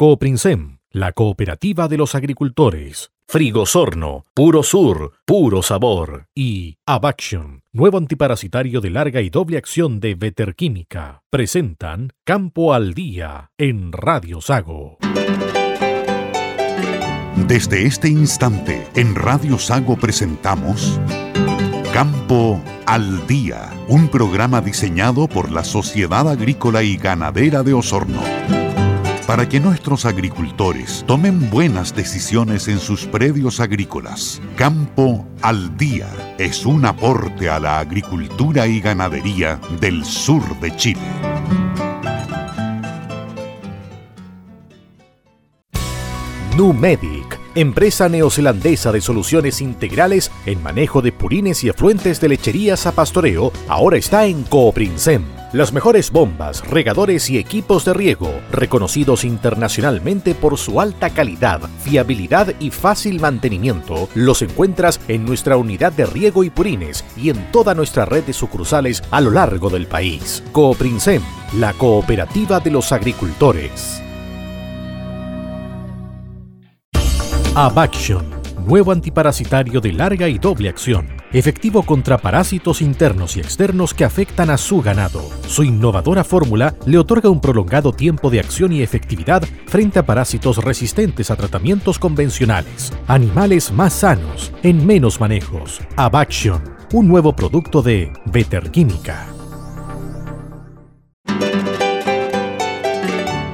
Cooprinsem, la cooperativa de los agricultores. Frigosorno, puro sur, puro sabor. Y Abaction, nuevo antiparasitario de larga y doble acción de Veterquímica. Presentan Campo al Día en Radio Sago. Desde este instante, en Radio Sago presentamos Campo al Día, un programa diseñado por la Sociedad Agrícola y Ganadera de Osorno. Para que nuestros agricultores tomen buenas decisiones en sus predios agrícolas, Campo al Día es un aporte a la agricultura y ganadería del sur de Chile. Numedic, empresa neozelandesa de soluciones integrales en manejo de purines y afluentes de lecherías a pastoreo, ahora está en Cooprinsem. Las mejores bombas, regadores y equipos de riego, reconocidos internacionalmente por su alta calidad, fiabilidad y fácil mantenimiento, los encuentras en nuestra unidad de riego y purines y en toda nuestra red de sucursales a lo largo del país. Cooprinsem, la cooperativa de los agricultores. Abaction, nuevo antiparasitario de larga y doble acción, efectivo contra parásitos internos y externos que afectan a su ganado. Su innovadora fórmula le otorga un prolongado tiempo de acción y efectividad frente a parásitos resistentes a tratamientos convencionales. Animales más sanos, en menos manejos. Abaction, un nuevo producto de Veterquímica.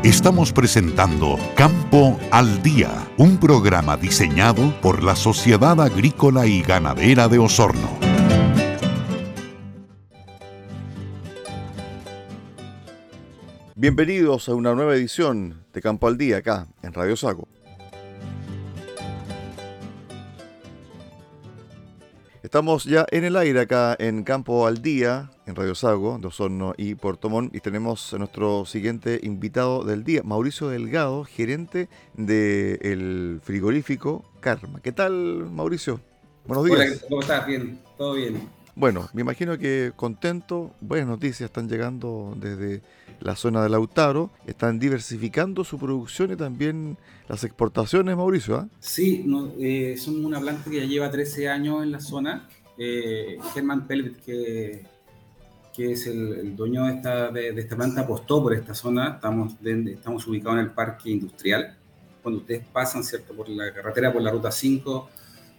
Estamos presentando Campo al Día, un programa diseñado por la Sociedad Agrícola y Ganadera de Osorno. Bienvenidos a una nueva edición de Campo al Día acá en Radio Sago. Estamos ya en el aire acá en Campo al Día, en Radio Sago, de Osorno y Puerto Montt, y tenemos a nuestro siguiente invitado del día, Mauricio Delgado, gerente del frigorífico Karma. ¿Qué tal, Mauricio? Buenos días. Hola, ¿cómo estás? Bien, todo bien. Bueno, me imagino que contento, buenas noticias están llegando desde la zona de Lautaro, están diversificando su producción y también las exportaciones, Mauricio. ¿ah? Sí, no, eh, somos una planta que ya lleva 13 años en la zona. Eh, Germán Pelvet, que, es el, dueño de esta, de, esta, planta, apostó por esta zona. Estamos, estamos ubicados en el parque industrial. Cuando ustedes pasan ¿cierto? por la carretera, por la ruta 5,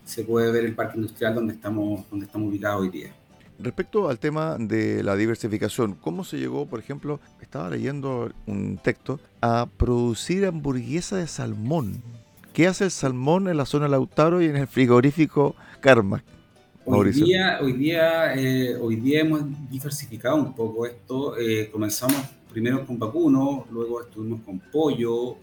se puede ver el parque industrial donde estamos, donde estamos ubicados hoy día. Respecto al tema de la diversificación, ¿cómo se llegó, por ejemplo, estaba leyendo un texto, a producir hamburguesa de salmón? ¿Qué hace el salmón en la zona Lautaro y en el frigorífico Karma? Hoy día, hoy, día, eh, hoy día hemos diversificado un poco esto. Eh, comenzamos primero con vacuno, luego estuvimos con pollo,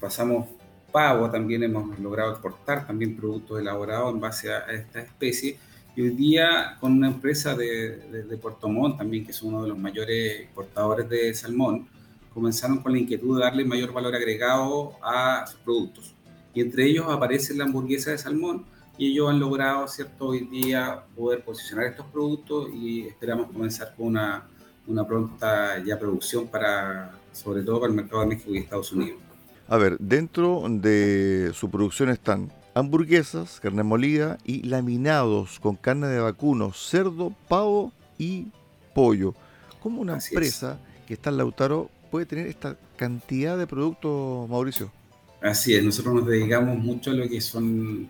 pasamos pavo, también hemos logrado exportar también productos elaborados en base a, esta especie. Y hoy día con una empresa de, de, Puerto Montt también, que es uno de los mayores exportadores de salmón, comenzaron con la inquietud de darle mayor valor agregado a sus productos. Y entre ellos aparece la hamburguesa de salmón y ellos han logrado, ¿cierto?, hoy día poder posicionar estos productos y esperamos comenzar con una, una pronta ya producción para, sobre todo para el mercado de México y Estados Unidos. A ver, dentro de su producción están hamburguesas, carne molida y laminados con carne de vacuno, cerdo, pavo y pollo. ¿Cómo una empresa que está en Lautaro puede tener esta cantidad de productos, Mauricio? Así es, nosotros nos dedicamos mucho a lo que son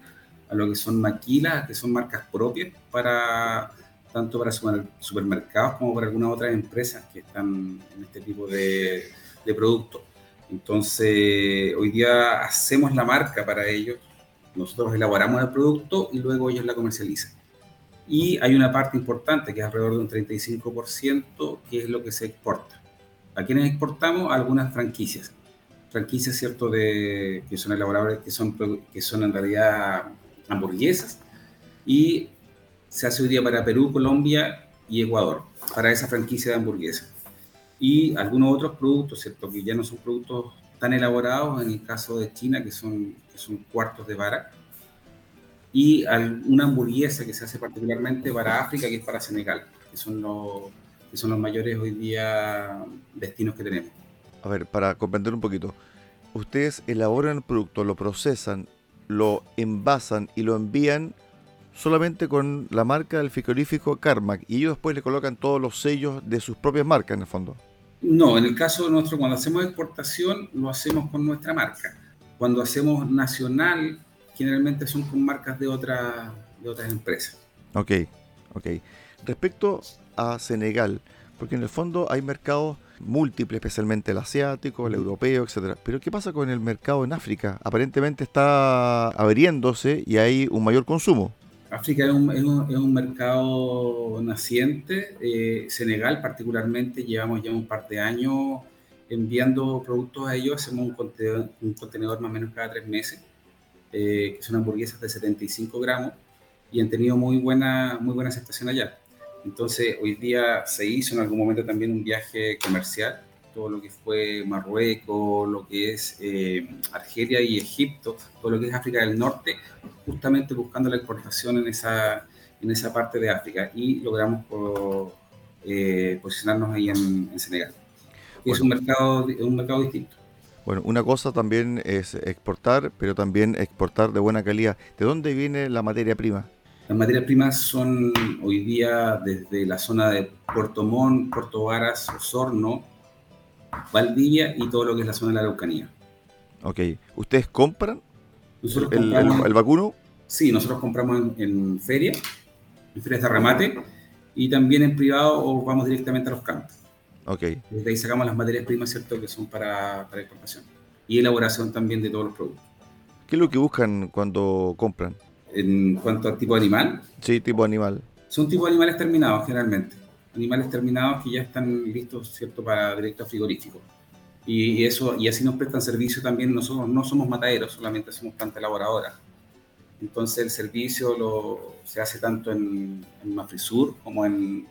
a lo que son maquilas, que son marcas propias para tanto para supermercados como para algunas otras empresas que están en este tipo de, de productos. Entonces, hoy día hacemos la marca para ellos, nosotros elaboramos el producto y luego ellos la comercializan. Y hay una parte importante que es alrededor de un 35%, que es lo que se exporta. ¿A quiénes exportamos? Algunas franquicias. Franquicias, ¿cierto?, de, que son elaboradores, que son, que son en realidad hamburguesas. Y se hace hoy día para Perú, Colombia y Ecuador, para esa franquicia de hamburguesas y algunos otros productos, ¿cierto? Que ya no son productos tan elaborados, en el caso de China, que son, que son cuartos de vara, y una hamburguesa que se hace particularmente para África, que es para Senegal, que son los, que son los mayores hoy día destinos que tenemos. A ver, para comprender un poquito, ustedes elaboran el producto, lo procesan, lo envasan y lo envían solamente con la marca del frigorífico Carmack y ellos después le colocan todos los sellos de sus propias marcas en el fondo. No, en el caso nuestro, cuando hacemos exportación, lo hacemos con nuestra marca. Cuando hacemos nacional, generalmente son con marcas de, otra, de otras empresas. Ok, ok. Respecto a Senegal, porque en el fondo hay mercados múltiples, especialmente el asiático, el europeo, etcétera. Pero ¿qué pasa con el mercado en África? Aparentemente está abriéndose y hay un mayor consumo. África es un, mercado naciente. Eh, Senegal particularmente llevamos ya un par de años enviando productos a ellos. Hacemos un contenedor, un contenedor más o menos cada tres meses, eh, que son hamburguesas de 75 gramos y han tenido muy buena, muy buena aceptación allá. Entonces, hoy día se hizo en algún momento también un viaje comercial, todo lo que fue Marruecos, lo que es eh, Argelia y Egipto, todo lo que es África del Norte, justamente buscando la exportación en esa, en esa parte de África y logramos eh, posicionarnos ahí en, Senegal. Y es un mercado, un mercado distinto. Bueno, una cosa también es exportar, pero también exportar de buena calidad. ¿De dónde viene la materia prima? Las materias primas son hoy día desde la zona de Puerto Montt, Puerto Varas, Osorno, Valdivia y todo lo que es la zona de la Araucanía. Ok. ¿Ustedes compran el, vacuno? Sí, nosotros compramos en, feria, en ferias de remate, y también en privado o vamos directamente a los campos. Ok. Desde ahí sacamos las materias primas, ¿cierto?, que son para, para exportación. Y elaboración también de todos los productos. ¿Qué es lo que buscan cuando compran? en cuanto al tipo de animal. Sí, tipo animal. Son tipos de animales terminados generalmente. Animales terminados que ya están listos, ¿cierto?, para directo frigorífico. Y, eso, y así nos prestan servicio también. Nosotros no somos mataderos, solamente somos planta elaboradora. Entonces el servicio lo, se hace tanto en, en Mafrisur como en,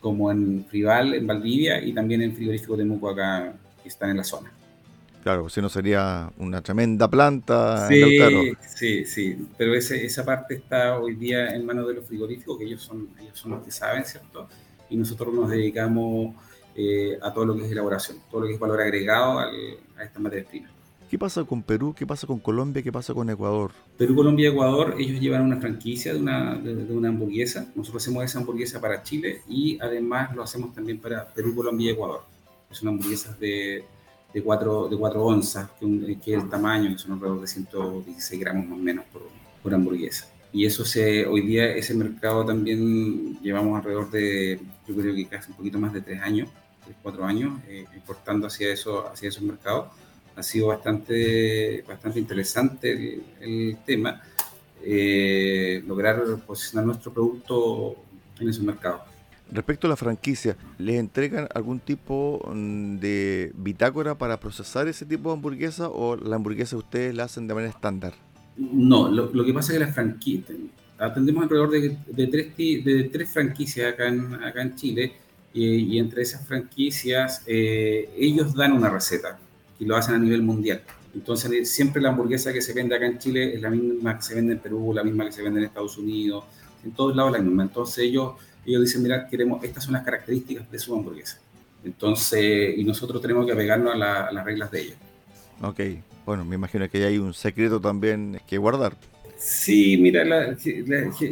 como en Frival, en Valdivia, y también en frigorífico de Muco acá, que están en la zona. Claro, si no sería una tremenda planta. Sí, sí, sí, pero ese, esa parte está hoy día en manos de los frigoríficos, que ellos son, ellos son los que saben, ¿cierto? Y nosotros nos dedicamos eh, a todo lo que es elaboración, todo lo que es valor agregado a estas materias primas. ¿Qué pasa con Perú? ¿Qué pasa con Colombia? ¿Qué pasa con Ecuador? Perú, Colombia y Ecuador, ellos llevan una franquicia de una, de, de una hamburguesa. Nosotros hacemos esa hamburguesa para Chile y además lo hacemos también para Perú, Colombia y Ecuador. Es una hamburguesa de de 4, de cuatro onzas, que, es el tamaño, que son alrededor de 116 gramos más o menos por, por hamburguesa. Y eso se, hoy día ese mercado también llevamos alrededor de, yo creo que casi un poquito más de tres años, tres, cuatro años, eh, exportando hacia, eso, hacia esos mercados. Ha sido bastante, bastante interesante el, tema, eh, lograr posicionar nuestro producto en esos mercados. Respecto a la franquicia, ¿les entregan algún tipo mm, de bitácora para procesar ese tipo de hamburguesa o la hamburguesa ustedes la hacen de manera estándar? No, lo, que pasa es que la franquicia, atendemos alrededor de, de, tres, de tres franquicias acá en, acá en Chile y, entre esas franquicias eh, ellos dan una receta y lo hacen a nivel mundial. Entonces siempre la hamburguesa que se vende acá en Chile es la misma que se vende en Perú, la misma que se vende en Estados Unidos, en todos lados la misma. Entonces ellos ellos dicen, mira, queremos, estas son las características de su hamburguesa. Entonces, y nosotros tenemos que apegarnos a, las reglas de ellos. Ok, bueno, me imagino que hay un secreto también que guardar. Sí, mira,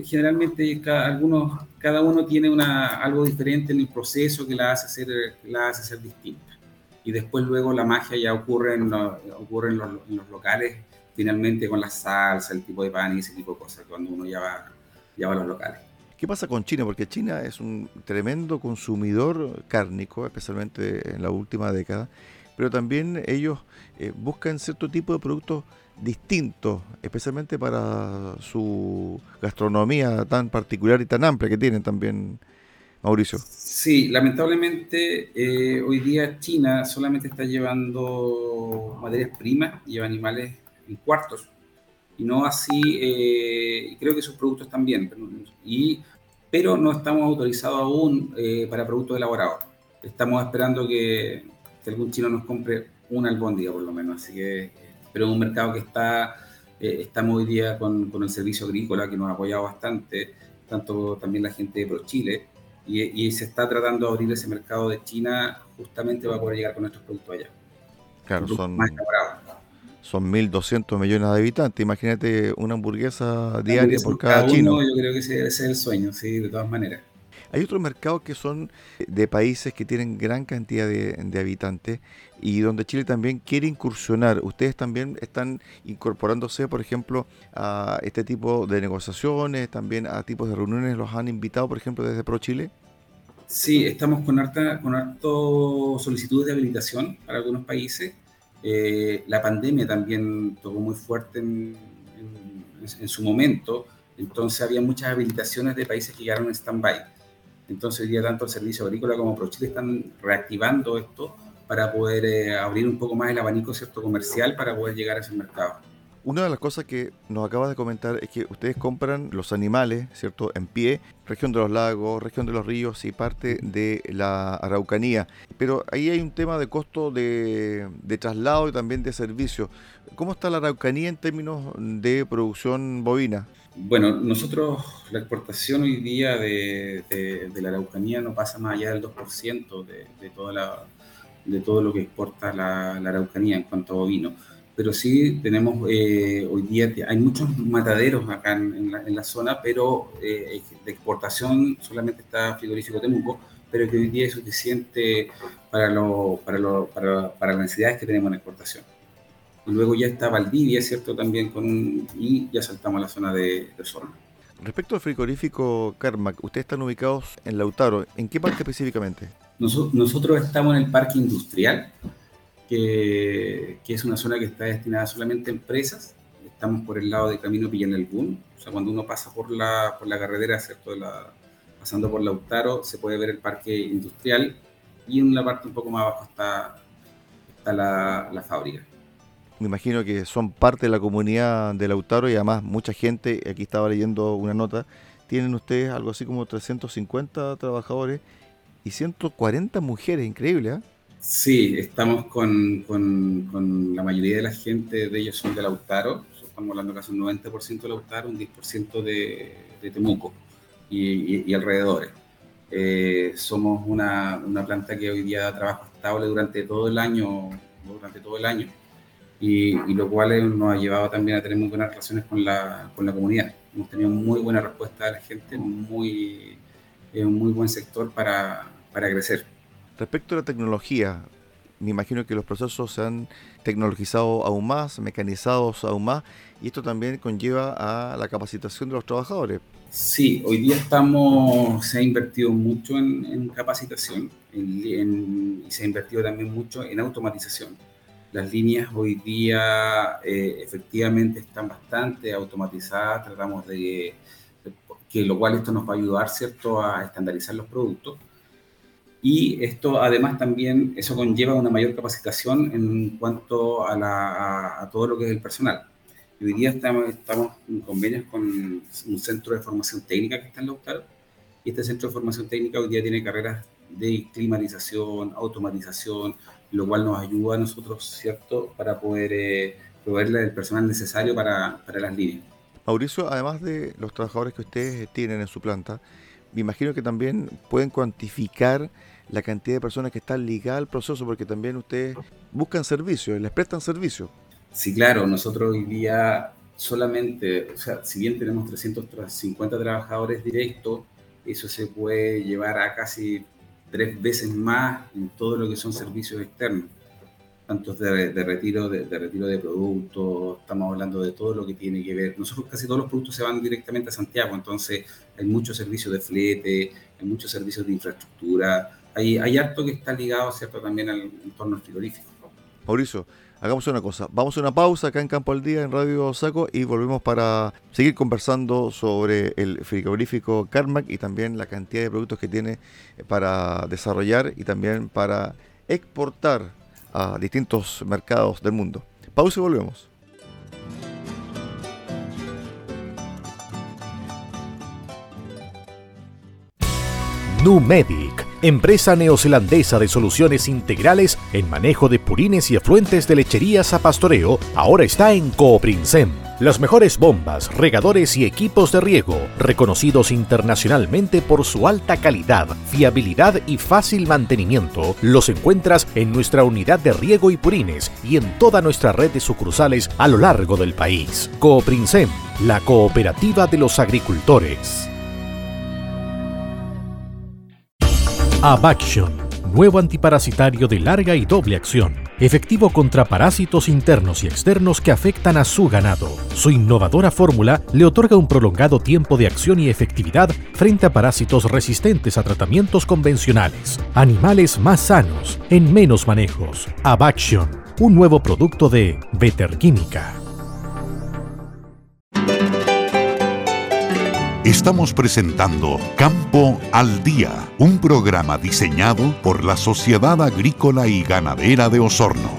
generalmente cada, algunos, cada uno tiene una, algo diferente en el proceso que la hace ser, la hace ser distinta. Y después luego la magia ya ocurre en, ocurre en, los, en los locales, finalmente con la salsa, el tipo de pan y ese tipo de cosas, cuando uno ya va, ya va a los locales. ¿Qué pasa con China? Porque China es un tremendo consumidor cárnico, especialmente en la última década, pero también ellos eh, buscan cierto tipo de productos distintos, especialmente para su gastronomía tan particular y tan amplia que tienen también, Mauricio. Sí, lamentablemente eh, hoy día China solamente está llevando materias primas, lleva animales en cuartos, y no así, eh, creo que sus productos también, y, pero no estamos autorizados aún para productos elaborados. Estamos esperando que, que, algún chino nos compre una albóndiga por lo menos, así que, pero es un mercado que está, eh, estamos hoy día con, con, el servicio agrícola que nos ha apoyado bastante, tanto también la gente de ProChile, y, y se está tratando de abrir ese mercado de China justamente para poder llegar con nuestros productos allá. Claro, son, son 1.200 millones de habitantes. Imagínate una hamburguesa diaria por cada, chino. Yo creo que ese es el sueño, sí, de todas maneras. Hay otros mercados que son de países que tienen gran cantidad de, habitantes y donde Chile también quiere incursionar. Ustedes también están incorporándose, por ejemplo, a este tipo de negociaciones, también a tipos de reuniones. ¿Los han invitado, por ejemplo, desde Pro Chile? Sí, estamos con harta, con harto solicitudes de habilitación para algunos países. Eh, la pandemia también tocó muy fuerte en, en, su momento, entonces había muchas habilitaciones de países que quedaron en stand-by. Entonces día tanto el Servicio Agrícola como ProChile están reactivando esto para poder eh, abrir un poco más el abanico cierto comercial para poder llegar a ese mercado. Una de las cosas que nos acabas de comentar es que ustedes compran los animales, ¿cierto?, en pie, región de los lagos, región de los ríos y parte de la Araucanía. Pero ahí hay un tema de costo de, traslado y también de servicio. ¿Cómo está la Araucanía en términos de producción bovina? Bueno, nosotros la exportación hoy día de, la Araucanía no pasa más allá del 2% de, de todo lo que exporta la, la Araucanía en cuanto a bovino pero sí tenemos eh, hoy día, hay muchos mataderos acá en, la, zona, pero eh, de exportación solamente está frigorífico Temuco, pero que hoy día es suficiente para, lo, para, lo, para, para, las necesidades que tenemos en exportación. Luego ya está Valdivia, ¿cierto? También con un, y ya saltamos a la zona de, de zona. Respecto al frigorífico Carmack, ustedes están ubicados en Lautaro. ¿En qué parte específicamente? nosotros estamos en el parque industrial, que, es una zona que está destinada solamente a empresas. Estamos por el lado de Camino Pillanelbún, o sea, cuando uno pasa por la, por la carretera, ¿cierto? La, pasando por Lautaro, se puede ver el parque industrial y en la parte un poco más abajo está, está la, la fábrica. Me imagino que son parte de la comunidad de Lautaro y además mucha gente, aquí estaba leyendo una nota, tienen ustedes algo así como 350 trabajadores y 140 mujeres, increíble, ¿eh? Sí, estamos con, con, la mayoría de la gente, de ellos son de Lautaro, estamos hablando casi un 90% de Lautaro, un 10% de, Temuco y, alrededores. Eh, somos una, una, planta que hoy día da trabajo estable durante todo el año, durante todo el año, y, lo cual nos ha llevado también a tener muy buenas relaciones con la, con la comunidad. Hemos tenido muy buena respuesta de la gente, muy, un muy buen sector para, para crecer. Respecto a la tecnología, me imagino que los procesos se han tecnologizado aún más, mecanizados aún más, y esto también conlleva a la capacitación de los trabajadores. Sí, hoy día estamos, se ha invertido mucho en, capacitación y se ha invertido también mucho en automatización. Las líneas hoy día eh, efectivamente están bastante automatizadas, tratamos de, que lo cual esto nos va a ayudar, ¿cierto?, a estandarizar los productos y esto además también, eso conlleva una mayor capacitación en cuanto a, todo lo que es el personal. hoy día estamos, estamos en convenios con un centro de formación técnica que está en Lautaro, y este centro de formación técnica hoy día tiene carreras de climatización, automatización, lo cual nos ayuda a nosotros, ¿cierto?, para poder eh, proveerle el personal necesario para, para las líneas. Mauricio, además de los trabajadores que ustedes tienen en su planta, me imagino que también pueden cuantificar la cantidad de personas que están ligadas al proceso, porque también ustedes buscan servicios, les prestan servicios. Sí, claro, nosotros hoy día solamente, o sea, si bien tenemos 350 trabajadores directos, eso se puede llevar a casi tres veces más en todo lo que son servicios externos, tanto de, retiro de, retiro de productos, estamos hablando de todo lo que tiene que ver. Nosotros casi todos los productos se van directamente a Santiago, entonces hay muchos servicios de flete, hay muchos servicios de infraestructura, hay, harto que está ligado, ¿cierto?, también al entorno frigorífico. Mauricio, hagamos una cosa. Vamos a una pausa acá en Campo al Día, en Radio Saco, y volvemos para seguir conversando sobre el frigorífico Carmack y también la cantidad de productos que tiene para desarrollar y también para exportar a distintos mercados del mundo. Pausa y volvemos. Numedic empresa neozelandesa de soluciones integrales en manejo de purines y afluentes de lecherías a pastoreo, ahora está en Cooprinsem. Las mejores bombas, regadores y equipos de riego, reconocidos internacionalmente por su alta calidad, fiabilidad y fácil mantenimiento, los encuentras en nuestra unidad de riego y purines y en toda nuestra red de sucursales a lo largo del país. Cooprinsem, la cooperativa de los agricultores. Abaction, nuevo antiparasitario de larga y doble acción, efectivo contra parásitos internos y externos que afectan a su ganado. Su innovadora fórmula le otorga un prolongado tiempo de acción y efectividad frente a parásitos resistentes a tratamientos convencionales. Animales más sanos, en menos manejos. Abaction, un nuevo producto de Better Estamos presentando Campo al Día, un programa diseñado por la Sociedad Agrícola y Ganadera de Osorno.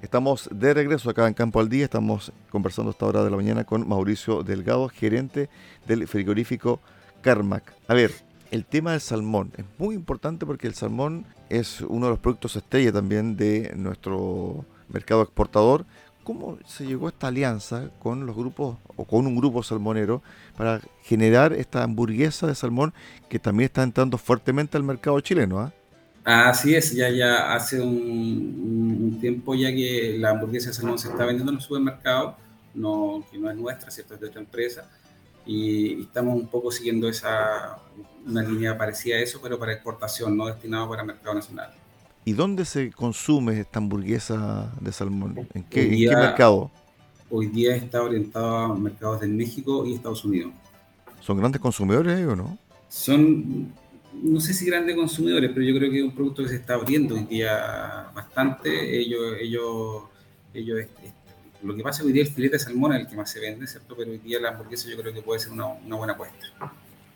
Estamos de regreso acá en Campo al Día, estamos conversando a esta hora de la mañana con Mauricio Delgado, gerente del frigorífico Carmac. A ver, el tema del salmón es muy importante porque el salmón es uno de los productos estrella también de nuestro mercado exportador. ¿Cómo se llegó a esta alianza con los grupos o con un grupo salmonero para generar esta hamburguesa de salmón que también está entrando fuertemente al mercado chileno? ¿ah? Así es, ya, ya hace un, tiempo ya que la hamburguesa de salmón se está vendiendo en el supermercado, no, que no es nuestra, ¿cierto? es de otra empresa, y, estamos un poco siguiendo esa, una línea parecida a eso, pero para exportación, no destinado para mercado nacional. ¿Y dónde se consume esta hamburguesa de salmón? ¿En qué, mercado? Hoy día está orientado a mercados de México y Estados Unidos. ¿Son grandes consumidores ellos o no? Son, no sé si grandes consumidores, pero yo creo que es un producto que se está abriendo hoy día bastante. Ellos, ellos, ellos lo que pasa hoy día el filete de salmón es el que más se vende, ¿cierto? Pero hoy día la hamburguesa yo creo que puede ser una, una buena apuesta.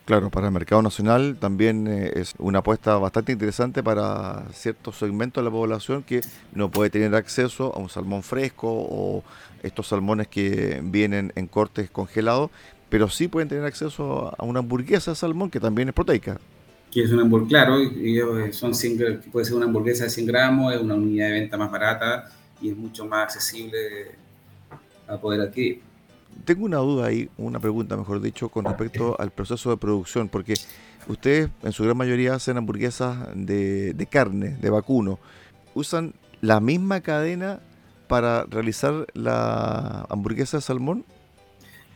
Claro, para el mercado nacional también eh, es una apuesta bastante interesante para ciertos segmentos de la población que no puede tener acceso a un salmón fresco o estos salmones que vienen en cortes congelados, pero sí pueden tener acceso a una hamburguesa de salmón que también es proteica. Que es una hamburguesa, claro, y son puede ser una hamburguesa de 100 gramos, es una unidad de venta más barata y es mucho más accesible a poder adquirir tengo una duda ahí, una pregunta mejor dicho, con respecto al proceso de producción, porque ustedes en su gran mayoría hacen hamburguesas de, carne, de vacuno. ¿Usan la misma cadena para realizar la hamburguesa de salmón?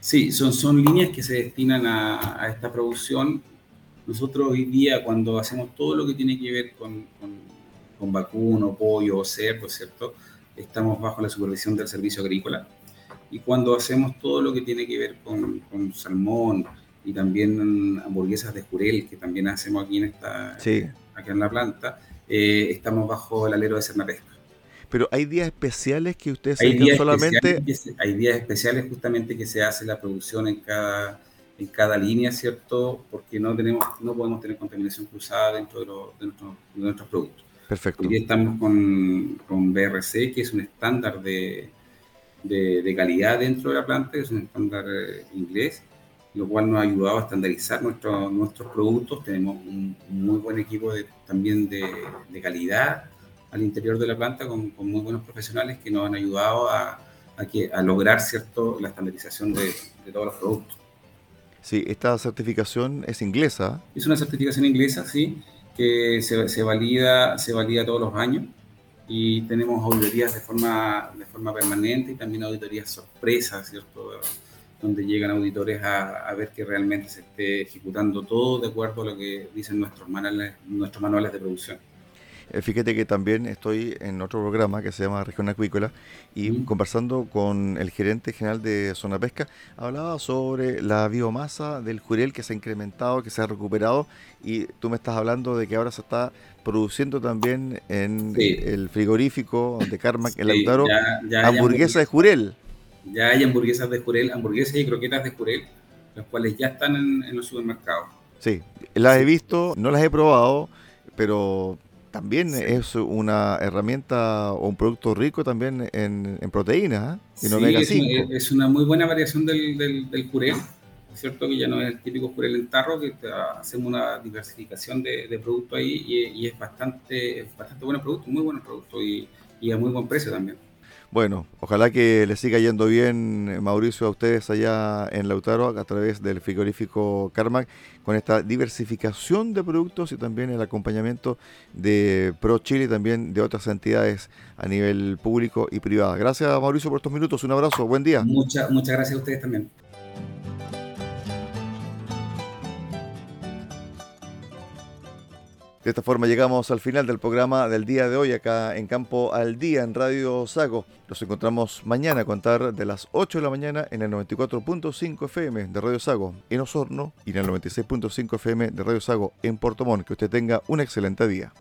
Sí, son, son líneas que se destinan a, esta producción. Nosotros hoy día, cuando hacemos todo lo que tiene que ver con, con vacuno, pollo o cerdo, ¿cierto? Estamos bajo la supervisión del servicio agrícola y cuando hacemos todo lo que tiene que ver con, con salmón y también hamburguesas de jurel, que también hacemos aquí en esta aquí en la planta, eh, estamos bajo el alero de Cernapesca. Pero hay días especiales que ustedes hay solamente... hay días especiales justamente que se hace la producción en cada, en cada línea, ¿cierto? Porque no, tenemos, no podemos tener contaminación cruzada dentro de, de, de nuestros productos. Perfecto. Hoy estamos con, con BRC, que es un estándar de, de, calidad dentro de la planta, que es un estándar eh, inglés, lo cual nos ha ayudado a estandarizar nuestro, nuestros productos. Tenemos un, muy buen equipo de, también de, de, calidad al interior de la planta con, con, muy buenos profesionales que nos han ayudado a, a, que, a lograr cierto, la estandarización de, de todos los productos. Sí, esta certificación es inglesa. Es una certificación inglesa, sí, que se, se, valida, se valida todos los años y tenemos auditorías de forma, de forma permanente y también auditorías sorpresas. Donde llegan auditores a, a, ver que realmente se esté ejecutando todo de acuerdo a lo que dicen nuestros manuales, nuestros manuales de producción. Eh, fíjate que también estoy en otro programa que se llama Región Acuícola y conversando con el gerente general de Zona Pesca, hablaba sobre la biomasa del jurel que se ha incrementado, que se ha recuperado y tú me estás hablando de que ahora se está produciendo también en el frigorífico de Carmack, el sí, hamburguesas de jurel. Ya hay hamburguesas de jurel, hamburguesas y croquetas de jurel, las cuales ya están en, los supermercados. Sí, las he visto, no las he probado, pero también es una herramienta o un producto rico también en, proteínas ¿eh? y es, Una, muy buena variación del, del, jurel, cierto? Que ya no es el típico jurel en tarro, que hacemos una diversificación de, de productos ahí y, es bastante, bastante buen producto, muy buen producto y, y a muy buen precio también. Bueno, ojalá que le siga yendo bien, Mauricio, a ustedes allá en Lautaro a través del frigorífico Carmack con esta diversificación de productos y también el acompañamiento de Pro Chile y también de otras entidades a nivel público y privado. Gracias, Mauricio, por estos minutos. Un abrazo. Buen día. Muchas, muchas gracias a ustedes también. De esta forma llegamos al final del programa del día de hoy acá en Campo al Día en Radio Sago. Nos encontramos mañana a contar de las 8 de la mañana en el 94.5 FM de Radio Sago en Osorno y en el 96.5 FM de Radio Sago en Puerto Montt. Que usted tenga un excelente día.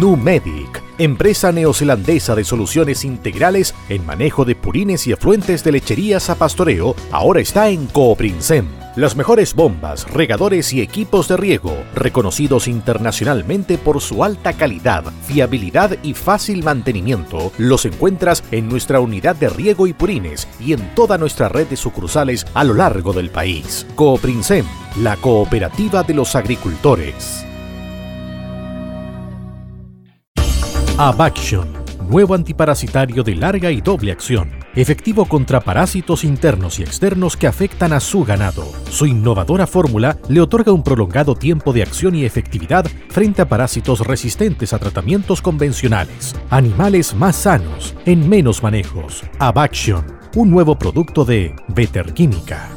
Numedic, empresa neozelandesa de soluciones integrales en manejo de purines y efluentes de lecherías a pastoreo, ahora está en Cooprinsem. Las mejores bombas, regadores y equipos de riego, reconocidos internacionalmente por su alta calidad, fiabilidad y fácil mantenimiento, los encuentras en nuestra unidad de riego y purines y en toda nuestra red de sucursales a lo largo del país. Cooprinsem, la cooperativa de los agricultores. Abaction, nuevo antiparasitario de larga y doble acción, efectivo contra parásitos internos y externos que afectan a su ganado. Su innovadora fórmula le otorga un prolongado tiempo de acción y efectividad frente a parásitos resistentes a tratamientos convencionales. Animales más sanos, en menos manejos. Abaction, un nuevo producto de Better Química.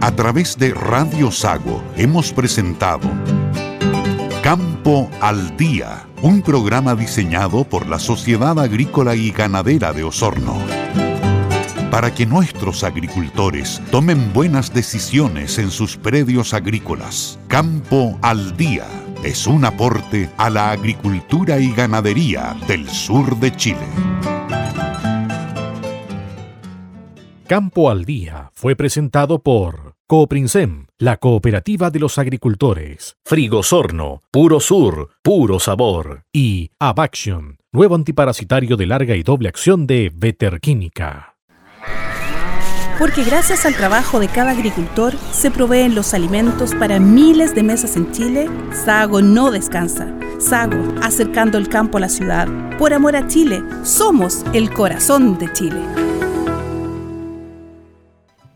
A través de Radio Sago hemos presentado Campo al Día, un programa diseñado por la Sociedad Agrícola y Ganadera de Osorno. Para que nuestros agricultores tomen buenas decisiones en sus predios agrícolas. Campo al Día es un aporte a la agricultura y ganadería del sur de Chile. Campo al Día fue presentado por Cooprinsem, la cooperativa de los agricultores. Frigosorno, puro sur, puro sabor. Y Abaction, nuevo antiparasitario de larga y doble acción de Veter Química. Porque gracias al trabajo de cada agricultor se proveen los alimentos para miles de mesas en Chile, Sago no descansa. Sago, acercando el campo a la ciudad. Por amor a Chile, somos el corazón de Chile.